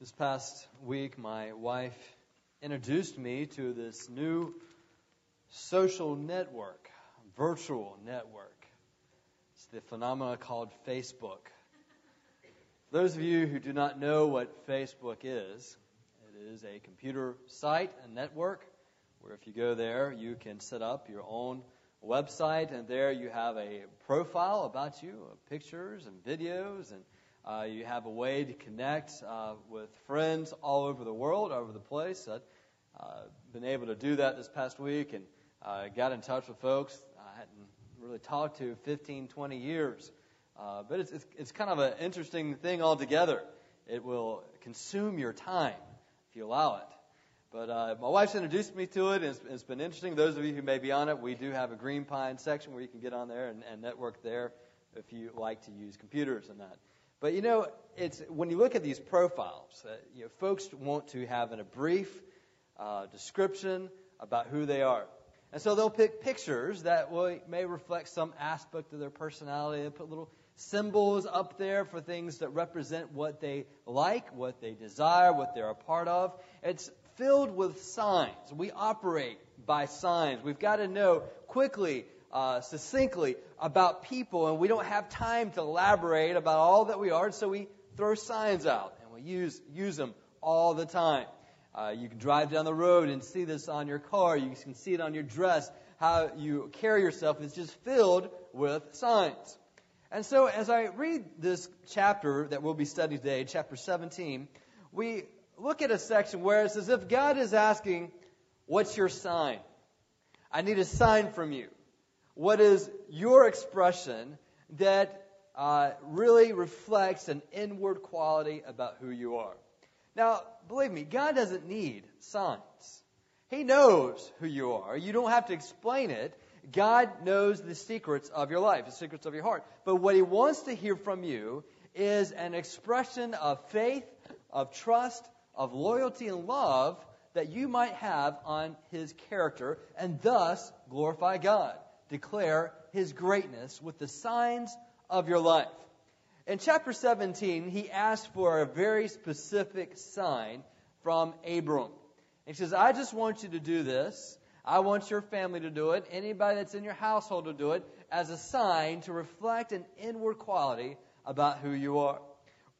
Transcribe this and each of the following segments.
This past week, my wife introduced me to this new social network, virtual network. It's the phenomenon called Facebook. For Those of you who do not know what Facebook is, it is a computer site, a network, where if you go there, you can set up your own website, and there you have a profile about you, pictures and videos and uh, you have a way to connect uh, with friends all over the world, all over the place. I've uh, been able to do that this past week and uh, got in touch with folks I hadn't really talked to 15, 20 years. Uh, but it's, it's, it's kind of an interesting thing altogether. It will consume your time if you allow it. But uh, my wife's introduced me to it, and it's, it's been interesting. Those of you who may be on it, we do have a Green Pine section where you can get on there and, and network there if you like to use computers and that. But you know, it's when you look at these profiles, uh, you know, folks want to have a brief uh, description about who they are. And so they'll pick pictures that will, may reflect some aspect of their personality. They put little symbols up there for things that represent what they like, what they desire, what they're a part of. It's filled with signs. We operate by signs. We've got to know quickly uh, succinctly about people, and we don't have time to elaborate about all that we are, so we throw signs out and we use use them all the time. Uh, you can drive down the road and see this on your car. You can see it on your dress. How you carry yourself is just filled with signs. And so, as I read this chapter that we'll be studying today, chapter 17, we look at a section where it's as if God is asking, What's your sign? I need a sign from you. What is your expression that uh, really reflects an inward quality about who you are? Now, believe me, God doesn't need signs. He knows who you are. You don't have to explain it. God knows the secrets of your life, the secrets of your heart. But what He wants to hear from you is an expression of faith, of trust, of loyalty and love that you might have on His character and thus glorify God declare his greatness with the signs of your life. In chapter 17, he asks for a very specific sign from Abram. He says, I just want you to do this. I want your family to do it, anybody that's in your household to do it, as a sign to reflect an inward quality about who you are.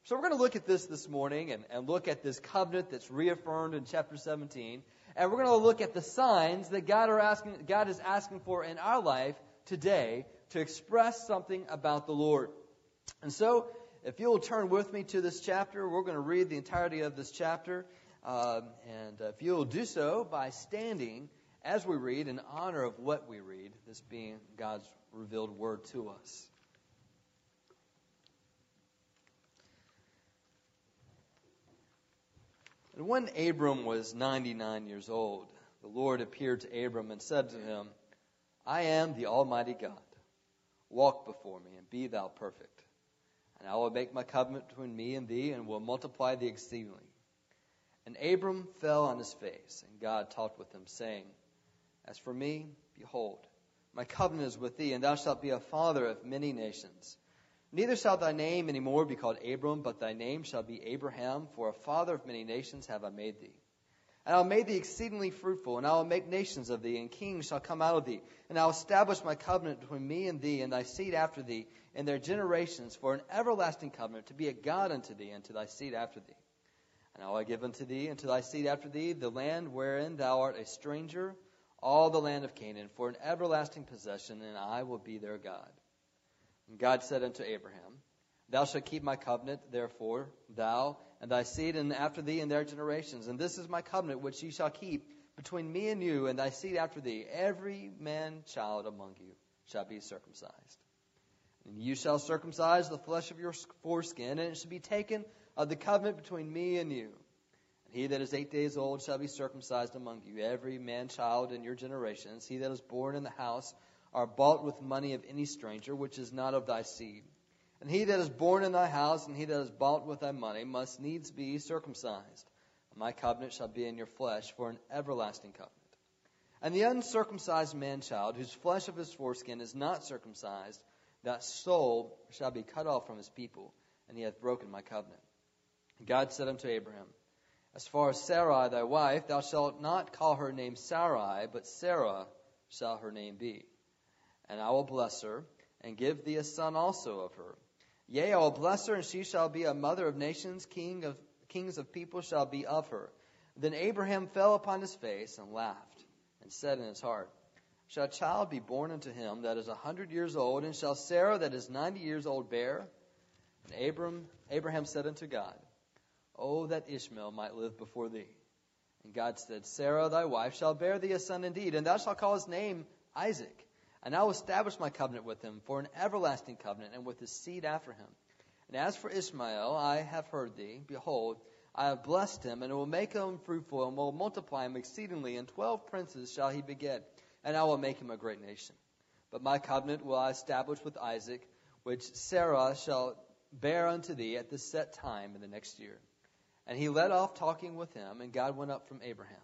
So we're going to look at this this morning and, and look at this covenant that's reaffirmed in chapter 17 and we're going to look at the signs that God, asking, God is asking for in our life today to express something about the Lord. And so, if you'll turn with me to this chapter, we're going to read the entirety of this chapter. Um, and if you'll do so by standing as we read in honor of what we read, this being God's revealed word to us. And when Abram was 99 years old, the Lord appeared to Abram and said to him, I am the Almighty God. Walk before me and be thou perfect. And I will make my covenant between me and thee and will multiply thee exceedingly. And Abram fell on his face, and God talked with him, saying, As for me, behold, my covenant is with thee, and thou shalt be a father of many nations. Neither shall thy name any more be called Abram, but thy name shall be Abraham, for a father of many nations have I made thee. And I will make thee exceedingly fruitful, and I will make nations of thee, and kings shall come out of thee. And I will establish my covenant between me and thee, and thy seed after thee, and their generations, for an everlasting covenant, to be a God unto thee, and to thy seed after thee. And I will give unto thee, and to thy seed after thee, the land wherein thou art a stranger, all the land of Canaan, for an everlasting possession, and I will be their God. And God said unto Abraham, Thou shalt keep my covenant, therefore, thou and thy seed and after thee and their generations. And this is my covenant which ye shall keep between me and you and thy seed after thee. Every man child among you shall be circumcised. And you shall circumcise the flesh of your foreskin, and it shall be taken of the covenant between me and you. And he that is eight days old shall be circumcised among you, every man child in your generations. He that is born in the house are bought with money of any stranger, which is not of thy seed. And he that is born in thy house, and he that is bought with thy money, must needs be circumcised. And my covenant shall be in your flesh for an everlasting covenant. And the uncircumcised man child, whose flesh of his foreskin is not circumcised, that soul shall be cut off from his people, and he hath broken my covenant. God said unto Abraham, As far as Sarai thy wife, thou shalt not call her name Sarai, but Sarah shall her name be. And I will bless her, and give thee a son also of her. Yea, I will bless her, and she shall be a mother of nations, king of kings of people shall be of her. Then Abraham fell upon his face and laughed, and said in his heart, Shall a child be born unto him that is a hundred years old, and shall Sarah that is ninety years old bear? And Abram, Abraham said unto God, Oh, that Ishmael might live before thee. And God said, Sarah thy wife shall bear thee a son indeed, and thou shalt call his name Isaac. And I will establish my covenant with him for an everlasting covenant, and with his seed after him. And as for Ishmael, I have heard thee. Behold, I have blessed him, and will make him fruitful, and will multiply him exceedingly. And twelve princes shall he beget, and I will make him a great nation. But my covenant will I establish with Isaac, which Sarah shall bear unto thee at the set time in the next year. And he led off talking with him, and God went up from Abraham.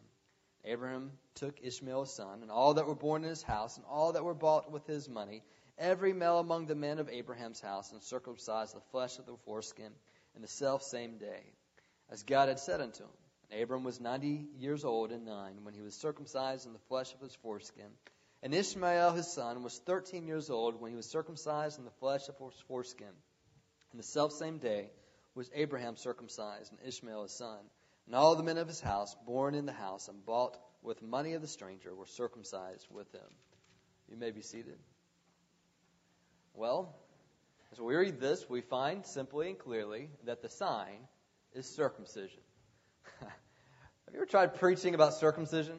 Abraham took Ishmael his son, and all that were born in his house, and all that were bought with his money, every male among the men of Abraham's house, and circumcised the flesh of the foreskin in the self same day, as God had said unto him. And Abram was ninety years old and nine when he was circumcised in the flesh of his foreskin. And Ishmael his son was thirteen years old when he was circumcised in the flesh of his foreskin. In the self same day, was Abraham circumcised, and Ishmael his son. And all the men of his house, born in the house and bought with money of the stranger, were circumcised with him. You may be seated. Well, as we read this, we find simply and clearly that the sign is circumcision. have you ever tried preaching about circumcision?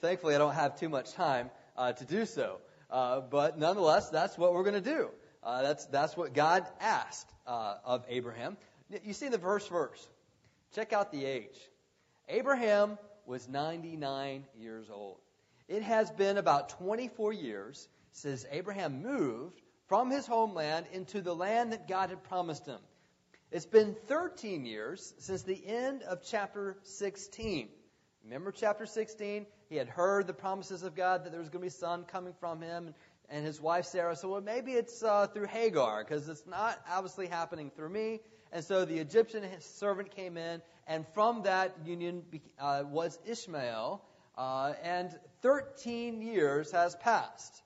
Thankfully, I don't have too much time uh, to do so. Uh, but nonetheless, that's what we're going to do. Uh, that's, that's what God asked uh, of Abraham. You see the first verse. Check out the age. Abraham was 99 years old. It has been about 24 years since Abraham moved from his homeland into the land that God had promised him. It's been 13 years since the end of chapter 16. Remember chapter 16? He had heard the promises of God that there was going to be a son coming from him and his wife Sarah. So well, maybe it's uh, through Hagar because it's not obviously happening through me. And so the Egyptian servant came in, and from that union uh, was Ishmael. Uh, and 13 years has passed.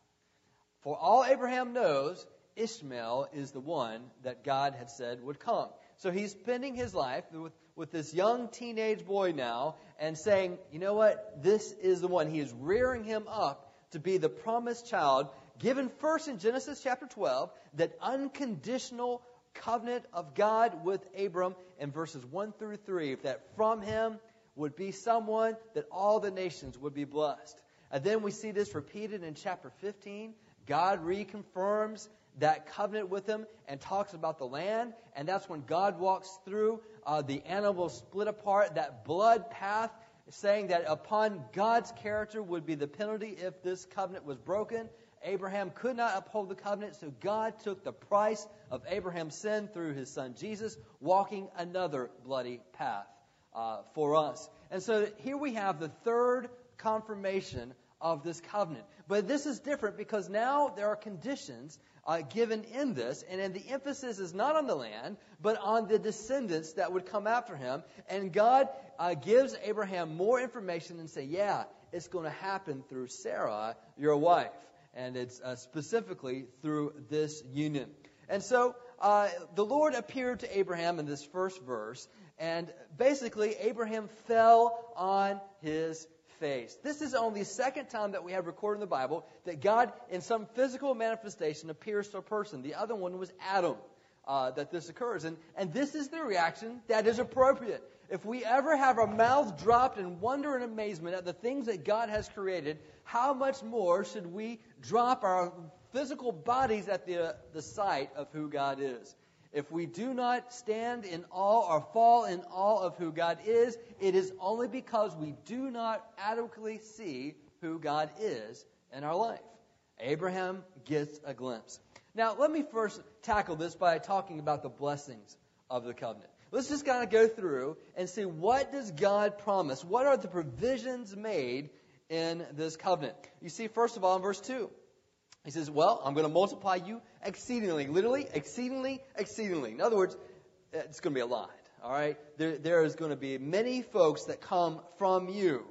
For all Abraham knows, Ishmael is the one that God had said would come. So he's spending his life with, with this young teenage boy now and saying, you know what? This is the one. He is rearing him up to be the promised child given first in Genesis chapter 12, that unconditional covenant of God with Abram in verses 1 through 3, that from him would be someone that all the nations would be blessed. And then we see this repeated in chapter 15. God reconfirms that covenant with him and talks about the land. And that's when God walks through uh, the animals split apart, that blood path, saying that upon God's character would be the penalty if this covenant was broken. Abraham could not uphold the covenant, so God took the price of Abraham's sin through his son Jesus, walking another bloody path uh, for us. And so here we have the third confirmation of this covenant. But this is different because now there are conditions uh, given in this, and, the emphasis is not on the land, but on the descendants that would come after him. And God uh, gives Abraham more information and say, yeah, it's going to happen through Sarah, your wife and it's uh, specifically through this union. And so uh, the Lord appeared to Abraham in this first verse, and basically Abraham fell on his face. This is only the second time that we have recorded in the Bible that God, in some physical manifestation, appears to a person. The other one was Adam. Uh, that this occurs. And, and this is the reaction that is appropriate. If we ever have our mouths dropped in wonder and amazement at the things that God has created, how much more should we drop our physical bodies at the, the sight of who God is? If we do not stand in awe or fall in awe of who God is, it is only because we do not adequately see who God is in our life. Abraham gets a glimpse. Now, let me first tackle this by talking about the blessings of the covenant. Let's just kind of go through and see what does God promise? What are the provisions made in this covenant. You see, first of all, in verse 2, he says, Well, I'm going to multiply you exceedingly. Literally, exceedingly, exceedingly. In other words, it's going to be a lot. All right? There, there is going to be many folks that come from you.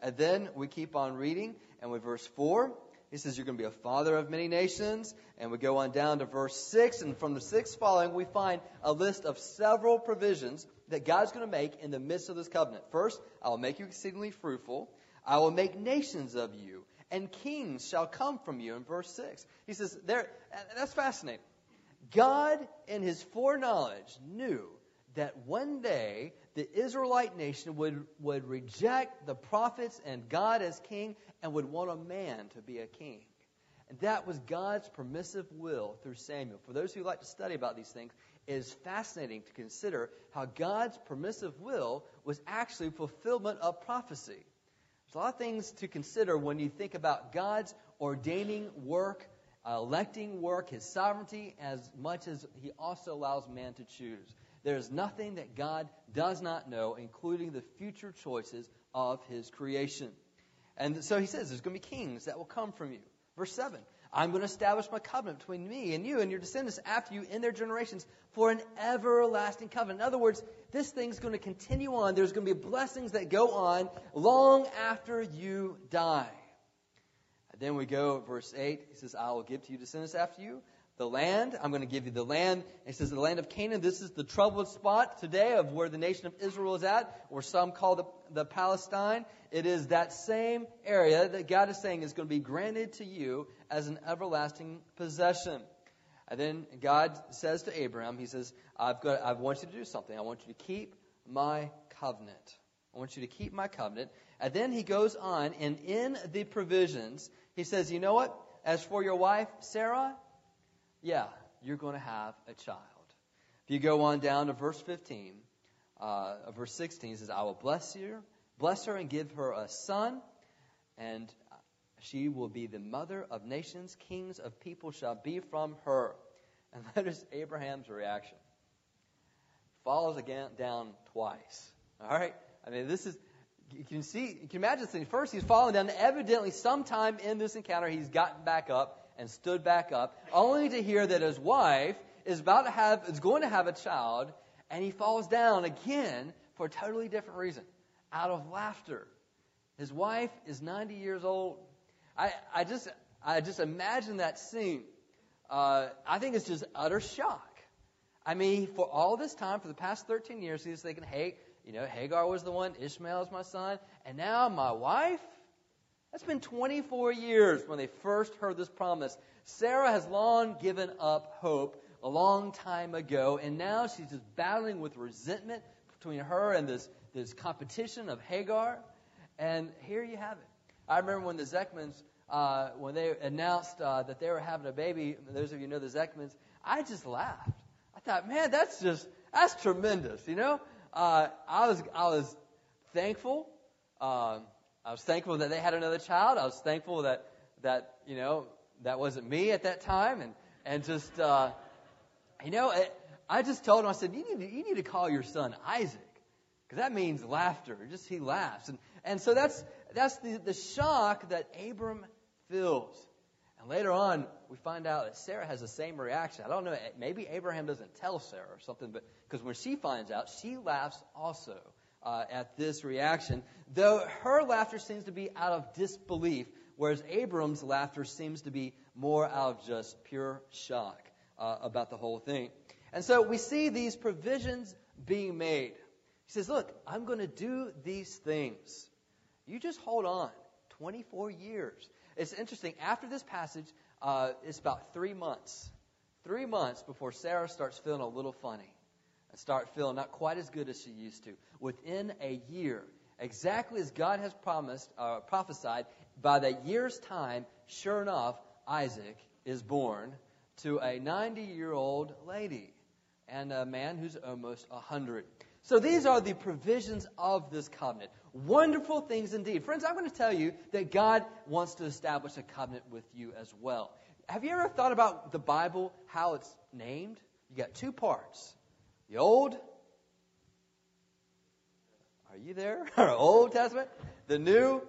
And then we keep on reading, and with verse 4, he says, You're going to be a father of many nations. And we go on down to verse 6, and from the 6 following, we find a list of several provisions that God's going to make in the midst of this covenant. First, I will make you exceedingly fruitful. I will make nations of you, and kings shall come from you. In verse 6, he says, there, that's fascinating. God, in his foreknowledge, knew that one day the Israelite nation would, would reject the prophets and God as king and would want a man to be a king. And that was God's permissive will through Samuel. For those who like to study about these things, it is fascinating to consider how God's permissive will was actually fulfillment of prophecy. There's a lot of things to consider when you think about God's ordaining work, electing work, his sovereignty, as much as he also allows man to choose. There is nothing that God does not know, including the future choices of his creation. And so he says there's going to be kings that will come from you. Verse 7 I'm going to establish my covenant between me and you and your descendants after you in their generations for an everlasting covenant. In other words, this thing's going to continue on. There's going to be blessings that go on long after you die. Then we go, verse 8, he says, I will give to you descendants after you the land. I'm going to give you the land. It says the land of Canaan. This is the troubled spot today of where the nation of Israel is at, or some call the, the Palestine. It is that same area that God is saying is going to be granted to you as an everlasting possession. And then God says to Abraham, He says, I've got, I want you to do something. I want you to keep my covenant. I want you to keep my covenant. And then he goes on, and in the provisions, he says, You know what? As for your wife, Sarah, yeah, you're going to have a child. If you go on down to verse 15, uh, verse 16, he says, I will bless you, bless her and give her a son, and she will be the mother of nations, kings of people shall be from her. And that is Abraham's reaction. Follows again down twice. All right? I mean, this is, you can see, you can imagine this thing. First, he's fallen down. Evidently, sometime in this encounter, he's gotten back up and stood back up, only to hear that his wife is about to have, is going to have a child, and he falls down again for a totally different reason, out of laughter. His wife is 90 years old. I, I just, I just imagine that scene. Uh, I think it's just utter shock. I mean, for all this time, for the past 13 years, he's thinking, hey, you know, Hagar was the one, Ishmael is my son, and now my wife? That's been 24 years when they first heard this promise. Sarah has long given up hope a long time ago, and now she's just battling with resentment between her and this, this competition of Hagar. And here you have it. I remember when the Zekmans, uh, when they announced uh, that they were having a baby, those of you know the Zekmans, I just laughed. I thought, man, that's just, that's tremendous, you know? Uh, I was, I was thankful. Um, I was thankful that they had another child. I was thankful that that you know that wasn't me at that time, and and just uh, you know, it, I just told him I said you need to, you need to call your son Isaac because that means laughter. Just he laughs, and and so that's that's the the shock that Abram feels. And later on, we find out that Sarah has the same reaction. I don't know, maybe Abraham doesn't tell Sarah or something, but because when she finds out, she laughs also uh, at this reaction, though her laughter seems to be out of disbelief, whereas Abram's laughter seems to be more out of just pure shock uh, about the whole thing. And so we see these provisions being made. He says, Look, I'm going to do these things. You just hold on. 24 years. It's interesting. After this passage, uh, it's about three months. Three months before Sarah starts feeling a little funny and start feeling not quite as good as she used to. Within a year, exactly as God has promised, uh, prophesied, by that year's time, sure enough, Isaac is born to a 90 year old lady and a man who's almost 100. So these are the provisions of this covenant. Wonderful things indeed. Friends, I'm going to tell you that God wants to establish a covenant with you as well. Have you ever thought about the Bible, how it's named? You got two parts the Old, are you there? Old Testament, the New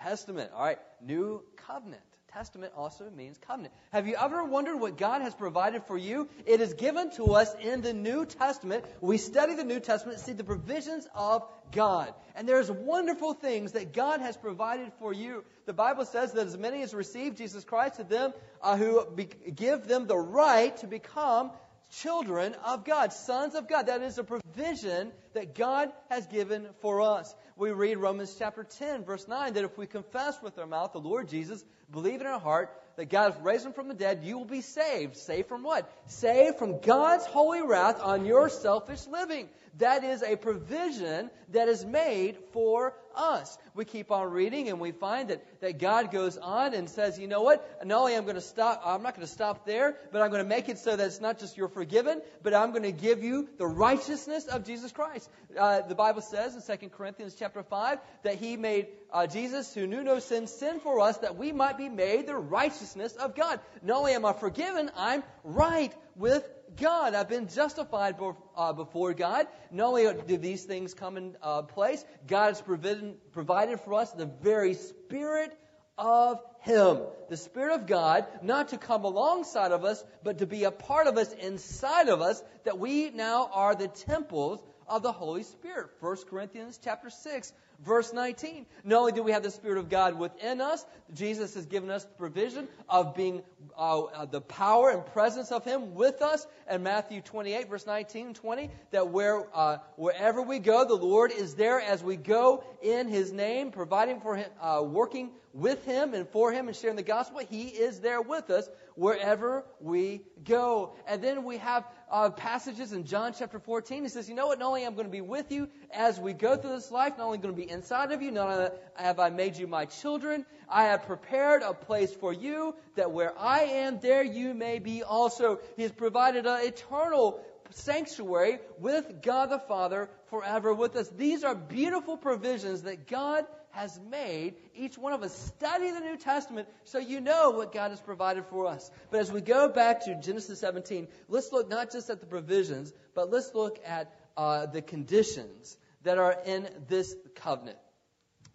Testament. All right, New Covenant. Testament also means covenant. Have you ever wondered what God has provided for you? It is given to us in the New Testament. We study the New Testament, see the provisions of God. And there's wonderful things that God has provided for you. The Bible says that as many as receive Jesus Christ, to them uh, who be- give them the right to become children of God, sons of God. That is a provision that God has given for us. We read Romans chapter 10, verse 9, that if we confess with our mouth the Lord Jesus, believe in our heart that God has raised him from the dead, you will be saved. Saved from what? Saved from God's holy wrath on your selfish living. That is a provision that is made for us. We keep on reading and we find that, that God goes on and says, you know what? Not only am going to stop, I'm not going to stop there, but I'm going to make it so that it's not just you're forgiven, but I'm going to give you the righteousness of Jesus Christ. Uh, the Bible says in 2 Corinthians chapter 5 that he made uh, Jesus, who knew no sin, sin for us that we might be made the righteousness of God. Not only am I forgiven, I'm right with God. I've been justified uh, before God. Not only do these things come in uh, place, God has provided, provided for us the very Spirit of Him. The Spirit of God, not to come alongside of us, but to be a part of us, inside of us, that we now are the temples of the Holy Spirit. 1 Corinthians chapter 6, verse 19. Not only do we have the Spirit of God within us, Jesus has given us the provision of being uh, uh, the power and presence of Him with us. And Matthew 28, verse 19 and 20, that where, uh, wherever we go, the Lord is there as we go in His name, providing for Him, uh, working with Him and for Him and sharing the gospel. He is there with us wherever we go. And then we have uh, passages in John chapter 14. He says, You know what? Not only am I going to be with you as we go through this life, not only going to be inside of you, not only have I made you my children, I have prepared a place for you that where I am, there you may be also. He has provided an eternal sanctuary with God the Father forever with us. These are beautiful provisions that God has made each one of us. Study the New Testament so you know what God has provided for us. But as we go back to Genesis 17, let's look not just at the provisions, but let's look at uh, the conditions that are in this covenant.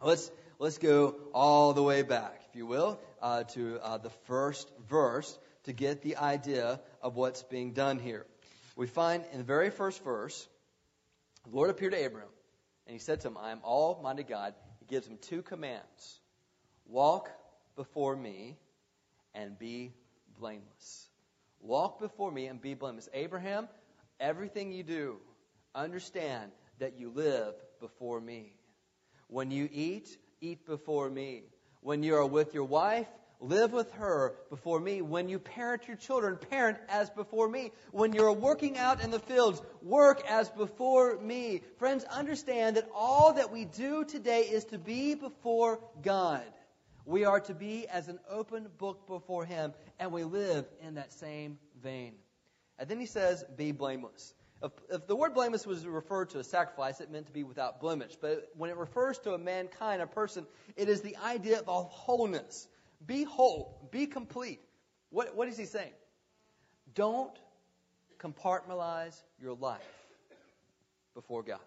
Let's let's go all the way back, if you will, uh, to uh, the first verse to get the idea of what's being done here. We find in the very first verse, the Lord appeared to Abraham, and he said to him, I am Almighty God. He gives him two commands walk before me and be blameless. Walk before me and be blameless. Abraham, everything you do, understand that you live before me. When you eat, eat before me. When you are with your wife, live with her before me. When you parent your children, parent as before me. When you're working out in the fields, work as before me. Friends, understand that all that we do today is to be before God. We are to be as an open book before Him, and we live in that same vein. And then he says, be blameless. If, the word blameless was referred to a sacrifice, it meant to be without blemish. But when it refers to a mankind, a person, it is the idea of wholeness. Be whole. Be complete. What, what is he saying? Don't compartmentalize your life before God.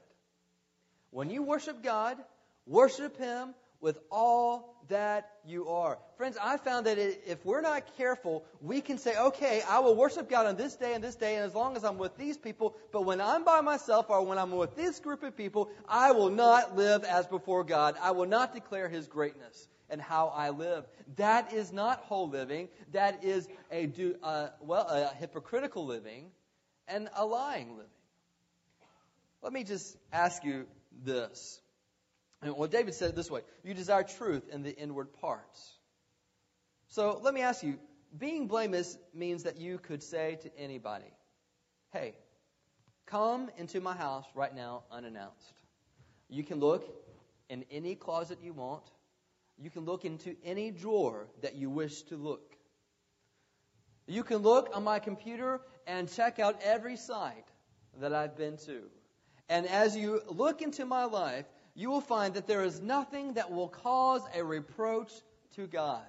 When you worship God, worship Him with all that you are. Friends, I found that if we're not careful, we can say, okay, I will worship God on this day and this day, and as long as I'm with these people, but when I'm by myself or when I'm with this group of people, I will not live as before God. I will not declare His greatness and how I live. That is not whole living. That is a, uh, well, a hypocritical living and a lying living. Let me just ask you this. And well, David said it this way You desire truth in the inward parts. So let me ask you being blameless means that you could say to anybody, Hey, come into my house right now unannounced. You can look in any closet you want. You can look into any drawer that you wish to look. You can look on my computer and check out every site that I've been to. And as you look into my life, you will find that there is nothing that will cause a reproach to God.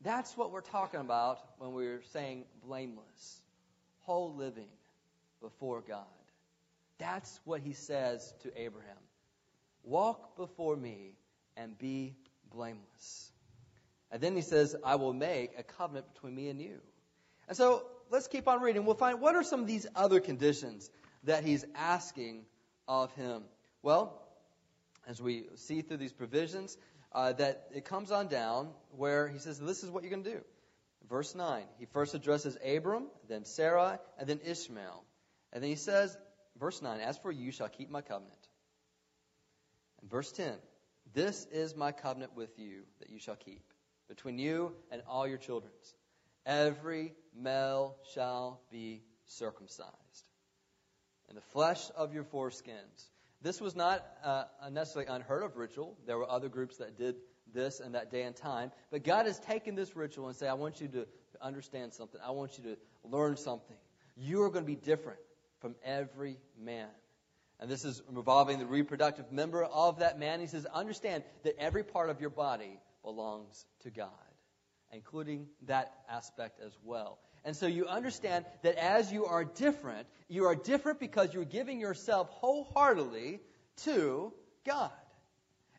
That's what we're talking about when we're saying blameless, whole living before God. That's what he says to Abraham. Walk before me and be blameless. And then he says, I will make a covenant between me and you. And so let's keep on reading. We'll find what are some of these other conditions that he's asking of him. Well, as we see through these provisions, uh, that it comes on down where he says, This is what you're going to do. Verse 9, he first addresses Abram, then Sarah, and then Ishmael. And then he says, verse 9, As for you shall keep my covenant. And verse 10, This is my covenant with you that you shall keep, between you and all your children. Every male shall be circumcised. And the flesh of your foreskins. This was not uh, a necessarily unheard of ritual. There were other groups that did this in that day and time. But God has taken this ritual and say, I want you to understand something. I want you to learn something. You are going to be different from every man. And this is involving the reproductive member of that man. He says, understand that every part of your body belongs to God, including that aspect as well. And so you understand that as you are different, you are different because you're giving yourself wholeheartedly to God.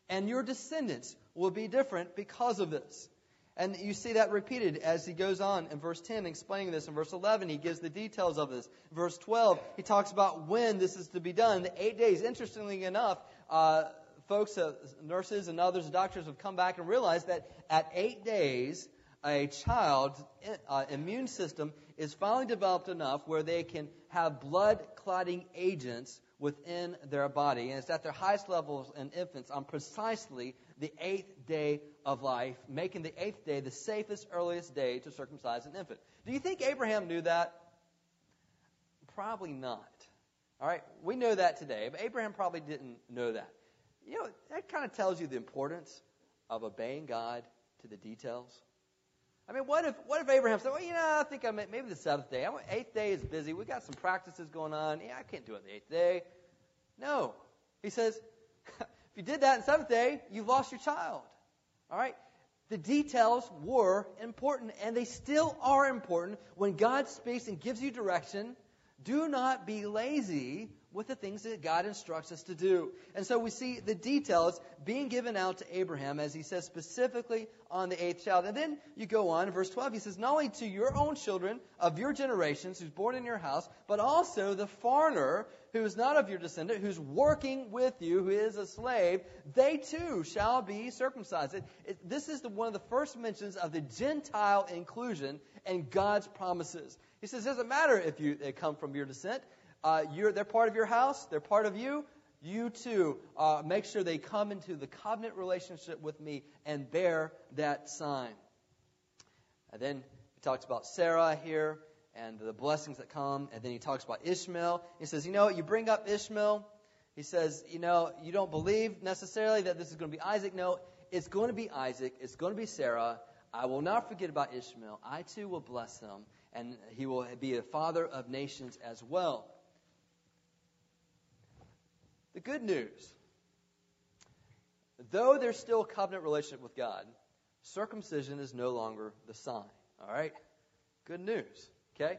And your descendants will be different because of this. And you see that repeated as he goes on in verse 10, explaining this. In verse 11, he gives the details of this. Verse 12, he talks about when this is to be done. The eight days. Interestingly enough, uh, folks, uh, nurses and others, doctors have come back and realized that at eight days, a child's uh, immune system is finally developed enough where they can have blood clotting agents within their body. And it's at their highest levels in infants on precisely the eighth day of life, making the eighth day the safest, earliest day to circumcise an infant. Do you think Abraham knew that? Probably not. All right, we know that today, but Abraham probably didn't know that. You know, that kind of tells you the importance of obeying God to the details. I mean, what if what if Abraham said, "Well, you know, I think I may, maybe the seventh day. I'm, eighth day is busy. We got some practices going on. Yeah, I can't do it the eighth day." No, he says, if you did that in seventh day, you've lost your child. All right. The details were important, and they still are important when God speaks and gives you direction. Do not be lazy with the things that God instructs us to do. And so we see the details being given out to Abraham as he says specifically on the eighth child. And then you go on, verse 12, he says, Not only to your own children of your generations who's born in your house, but also the foreigner who is not of your descendant, who's working with you, who is a slave, they too shall be circumcised. It, it, this is the, one of the first mentions of the Gentile inclusion and God's promises. He says, it doesn't matter if you, they come from your descent. Uh, they're part of your house. They're part of you. You too, uh, make sure they come into the covenant relationship with me and bear that sign. And then he talks about Sarah here and the blessings that come. And then he talks about Ishmael. He says, you know, you bring up Ishmael. He says, you know, you don't believe necessarily that this is going to be Isaac. No, it's going to be Isaac. It's going to be Sarah. I will not forget about Ishmael. I too will bless him, and he will be a father of nations as well. The good news though there's still a covenant relationship with God, circumcision is no longer the sign. All right? Good news. Okay?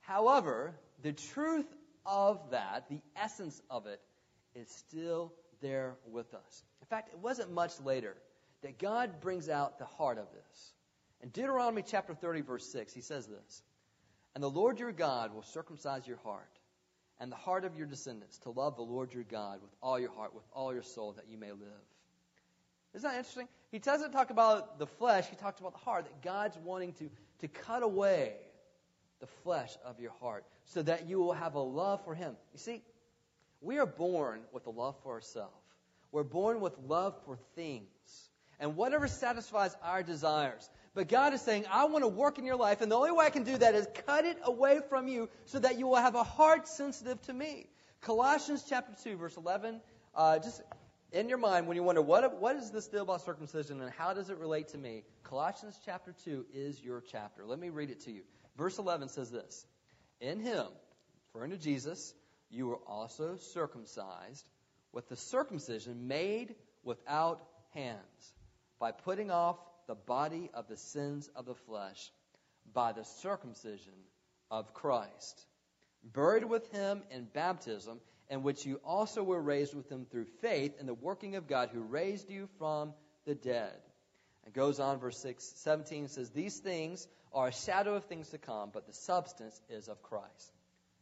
However, the truth of that, the essence of it, is still there with us. In fact, it wasn't much later that God brings out the heart of this. In Deuteronomy chapter 30, verse 6, he says this And the Lord your God will circumcise your heart and the heart of your descendants to love the Lord your God with all your heart, with all your soul, that you may live. Isn't that interesting? He doesn't talk about the flesh, he talks about the heart, that God's wanting to, to cut away the flesh of your heart so that you will have a love for him. You see, we are born with a love for ourselves. We're born with love for things. And whatever satisfies our desires. But God is saying, I want to work in your life, and the only way I can do that is cut it away from you so that you will have a heart sensitive to me. Colossians chapter 2, verse 11. Uh, just in your mind, when you wonder, what, what is this deal about circumcision and how does it relate to me? Colossians chapter 2 is your chapter. Let me read it to you. Verse 11 says this In him, referring to Jesus, you were also circumcised with the circumcision made without hands, by putting off the body of the sins of the flesh by the circumcision of Christ, buried with him in baptism, in which you also were raised with him through faith in the working of God who raised you from the dead. It goes on, verse 6, 17 says, These things are a shadow of things to come, but the substance is of Christ.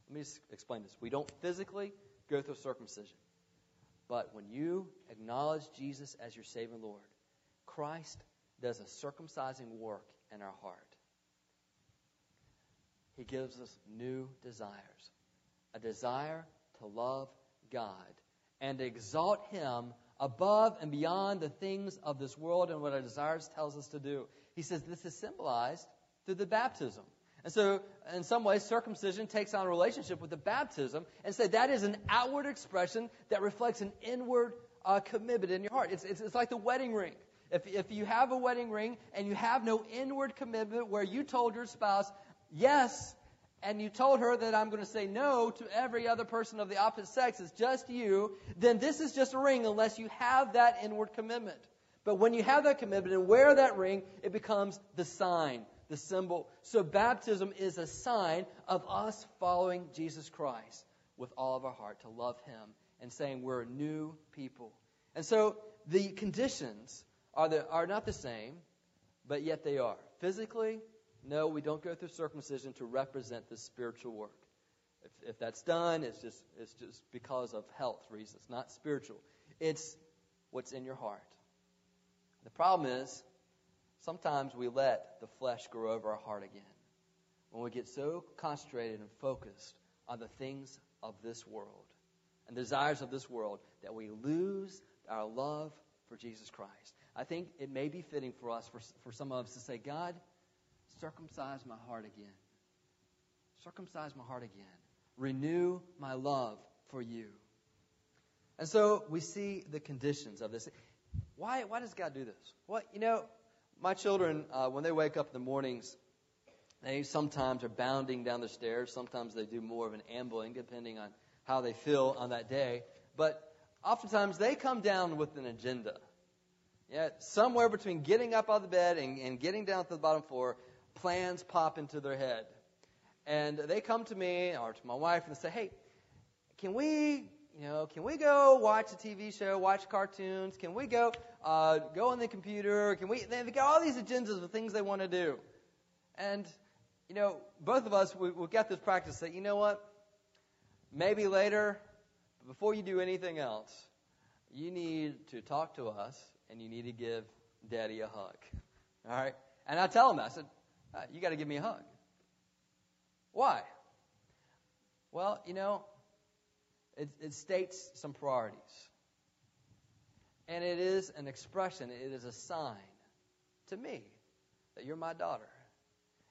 Let me explain this. We don't physically go through circumcision. But when you acknowledge Jesus as your Savior Lord, Christ does a circumcising work in our heart. He gives us new desires a desire to love God and exalt Him above and beyond the things of this world and what our desires tells us to do. He says this is symbolized through the baptism. And so, in some ways, circumcision takes on a relationship with the baptism and say that is an outward expression that reflects an inward uh, commitment in your heart. It's, it's, it's like the wedding ring. If, if you have a wedding ring and you have no inward commitment where you told your spouse, yes, and you told her that I'm going to say no to every other person of the opposite sex, it's just you, then this is just a ring unless you have that inward commitment. But when you have that commitment and wear that ring, it becomes the sign, the symbol. So baptism is a sign of us following Jesus Christ with all of our heart, to love Him and saying we're a new people. And so the conditions are, the, are not the same, but yet they are. Physically, no, we don't go through circumcision to represent the spiritual work. If, if that's done, it's just, it's just because of health reasons, not spiritual. It's what's in your heart. The problem is, sometimes we let the flesh grow over our heart again. When we get so concentrated and focused on the things of this world and desires of this world that we lose our love for Jesus Christ. I think it may be fitting for us, for, for some of us, to say, God, circumcise my heart again. Circumcise my heart again. Renew my love for you. And so we see the conditions of this. Why, why does God do this? Well, you know, my children, uh, when they wake up in the mornings, they sometimes are bounding down the stairs. Sometimes they do more of an ambling, depending on how they feel on that day. But oftentimes they come down with an agenda. Yeah, somewhere between getting up out of the bed and, and getting down to the bottom floor, plans pop into their head. And they come to me or to my wife and say, hey, can we, you know, can we go watch a TV show, watch cartoons? Can we go, uh, go on the computer? Can we, they've got all these agendas of things they want to do. And, you know, both of us, we, we've got this practice that, you know what? Maybe later, before you do anything else, you need to talk to us and you need to give daddy a hug. All right? And I tell him, I said, uh, you got to give me a hug. Why? Well, you know, it, it states some priorities. And it is an expression, it is a sign to me that you're my daughter.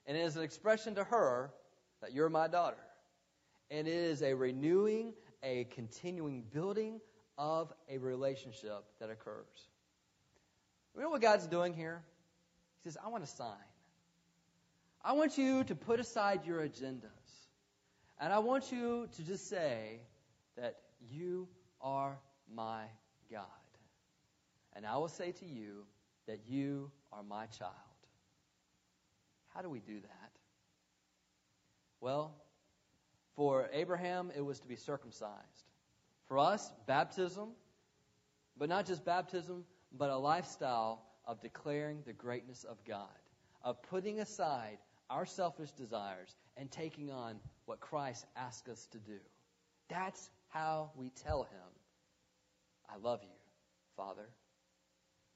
And it is an expression to her that you're my daughter. And it is a renewing, a continuing building of a relationship that occurs. You know what God's doing here? He says, I want a sign. I want you to put aside your agendas. And I want you to just say that you are my God. And I will say to you that you are my child. How do we do that? Well, for Abraham, it was to be circumcised. For us, baptism, but not just baptism, but a lifestyle of declaring the greatness of God, of putting aside our selfish desires and taking on what Christ asks us to do. That's how we tell him, I love you, Father.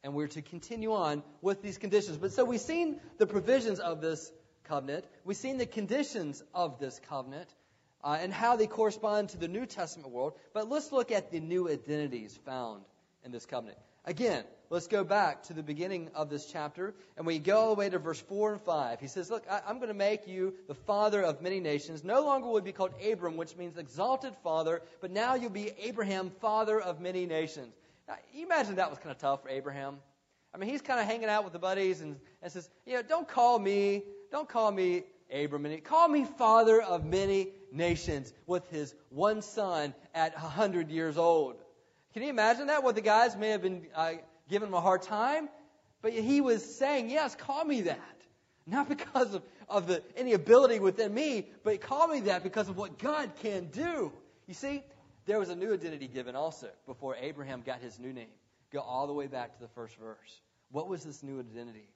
And we're to continue on with these conditions. But so we've seen the provisions of this covenant. We've seen the conditions of this covenant uh, and how they correspond to the New Testament world. But let's look at the new identities found in this covenant. Again, let's go back to the beginning of this chapter, and we go all the way to verse 4 and 5. He says, Look, I, am going to make you the father of many nations. No longer will you be called Abram, which means exalted father, but now you'll be Abraham, father of many nations. Now, you imagine that was kind of tough for Abraham. I mean, he's kind of hanging out with the buddies and, and says, You know, don't call me, don't call me Abram, call me father of many nations with his one son at 100 years old. Can you imagine that? What the guys may have been uh, giving him a hard time, but he was saying, Yes, call me that. Not because of, of the, any ability within me, but call me that because of what God can do. You see, there was a new identity given also before Abraham got his new name. Go all the way back to the first verse. What was this new identity?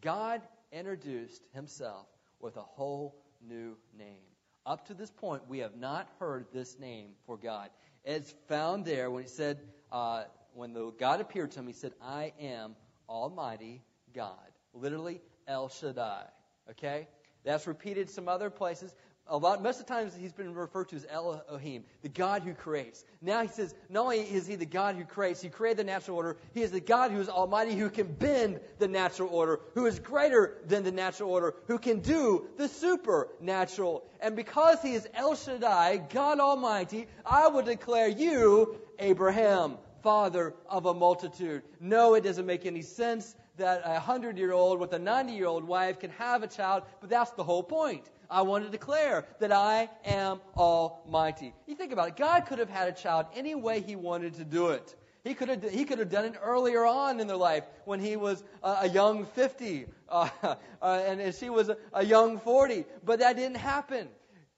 God introduced himself with a whole new name. Up to this point, we have not heard this name for God. It's found there when he said, uh, when the God appeared to him, he said, I am Almighty God. Literally, El Shaddai. Okay? That's repeated some other places. A lot, most of the times he's been referred to as Elohim, the God who creates. Now he says, not only is he the God who creates, he created the natural order, he is the God who is almighty, who can bend the natural order, who is greater than the natural order, who can do the supernatural. And because he is El Shaddai, God Almighty, I will declare you Abraham, father of a multitude. No, it doesn't make any sense that a hundred year old with a 90 year old wife can have a child, but that's the whole point. I want to declare that I am almighty. You think about it. God could have had a child any way he wanted to do it. He could have, he could have done it earlier on in their life when he was a, a young 50 uh, uh, and, and she was a, a young 40. But that didn't happen.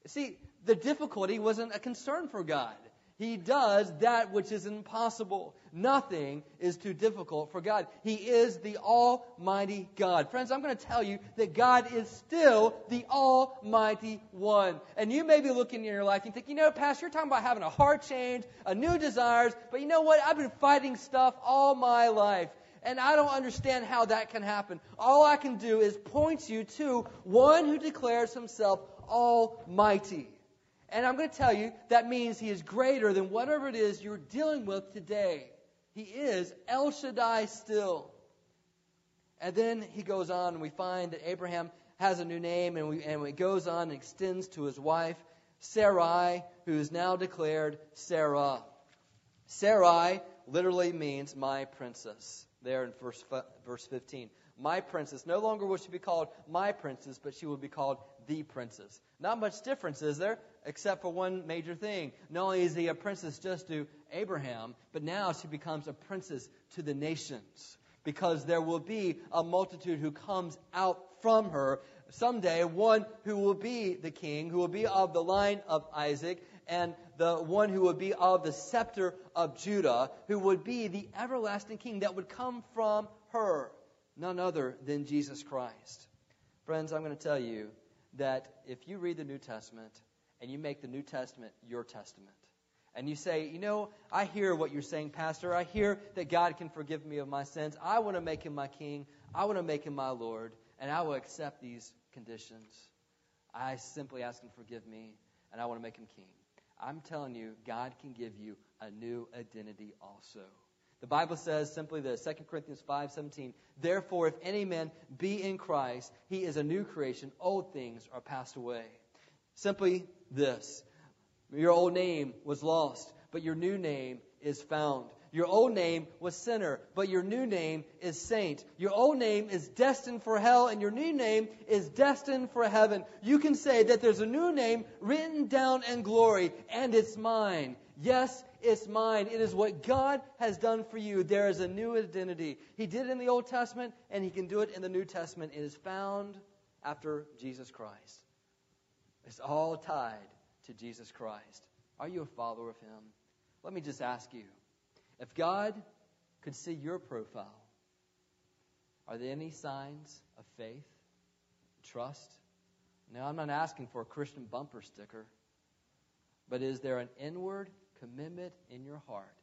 See, the difficulty wasn't a concern for God. He does that which is impossible. Nothing is too difficult for God. He is the Almighty God. Friends, I'm going to tell you that God is still the Almighty One. And you may be looking in your life and think, you know, Pastor, you're talking about having a heart change, a new desires, but you know what? I've been fighting stuff all my life. And I don't understand how that can happen. All I can do is point you to one who declares himself Almighty. And I'm going to tell you that means he is greater than whatever it is you're dealing with today. He is El Shaddai still. And then he goes on, and we find that Abraham has a new name, and, we, and it goes on and extends to his wife, Sarai, who is now declared Sarah. Sarai literally means my princess, there in verse, verse 15. My princess. No longer will she be called my princess, but she will be called the princess. Not much difference, is there? Except for one major thing. Not only is he a princess just to Abraham, but now she becomes a princess to the nations. Because there will be a multitude who comes out from her someday, one who will be the king, who will be of the line of Isaac, and the one who would be of the scepter of Judah, who would be the everlasting king that would come from her, none other than Jesus Christ. Friends, I'm going to tell you that if you read the New Testament, and you make the New Testament your testament. And you say, you know, I hear what you're saying, Pastor. I hear that God can forgive me of my sins. I want to make him my king. I want to make him my Lord. And I will accept these conditions. I simply ask him to forgive me, and I want to make him king. I'm telling you, God can give you a new identity also. The Bible says simply this, 2 Corinthians 5:17, "Therefore if any man be in Christ, he is a new creation; old things are passed away." Simply this Your old name was lost, but your new name is found. Your old name was sinner, but your new name is saint. Your old name is destined for hell, and your new name is destined for heaven. You can say that there's a new name written down in glory, and it's mine. Yes, it's mine. It is what God has done for you. There is a new identity. He did it in the Old Testament, and He can do it in the New Testament. It is found after Jesus Christ. It's all tied to Jesus Christ. Are you a follower of Him? Let me just ask you if God could see your profile, are there any signs of faith, trust? Now, I'm not asking for a Christian bumper sticker, but is there an inward commitment in your heart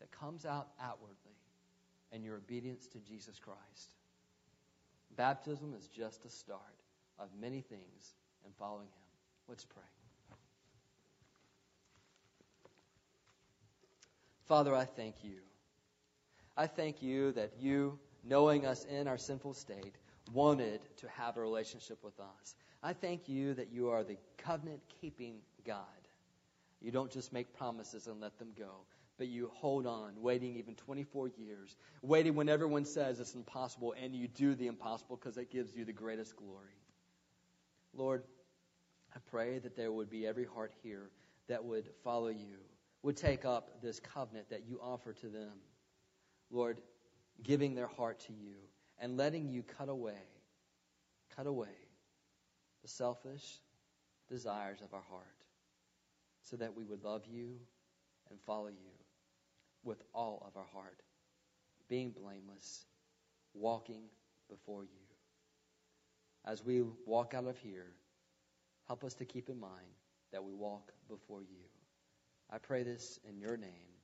that comes out outwardly in your obedience to Jesus Christ? Baptism is just a start of many things in following Him. Let's pray. Father, I thank you. I thank you that you, knowing us in our sinful state, wanted to have a relationship with us. I thank you that you are the covenant keeping God. You don't just make promises and let them go, but you hold on, waiting even 24 years, waiting when everyone says it's impossible, and you do the impossible because it gives you the greatest glory. Lord, I pray that there would be every heart here that would follow you, would take up this covenant that you offer to them. Lord, giving their heart to you and letting you cut away, cut away the selfish desires of our heart so that we would love you and follow you with all of our heart, being blameless walking before you. As we walk out of here, help us to keep in mind that we walk before you. I pray this in your name.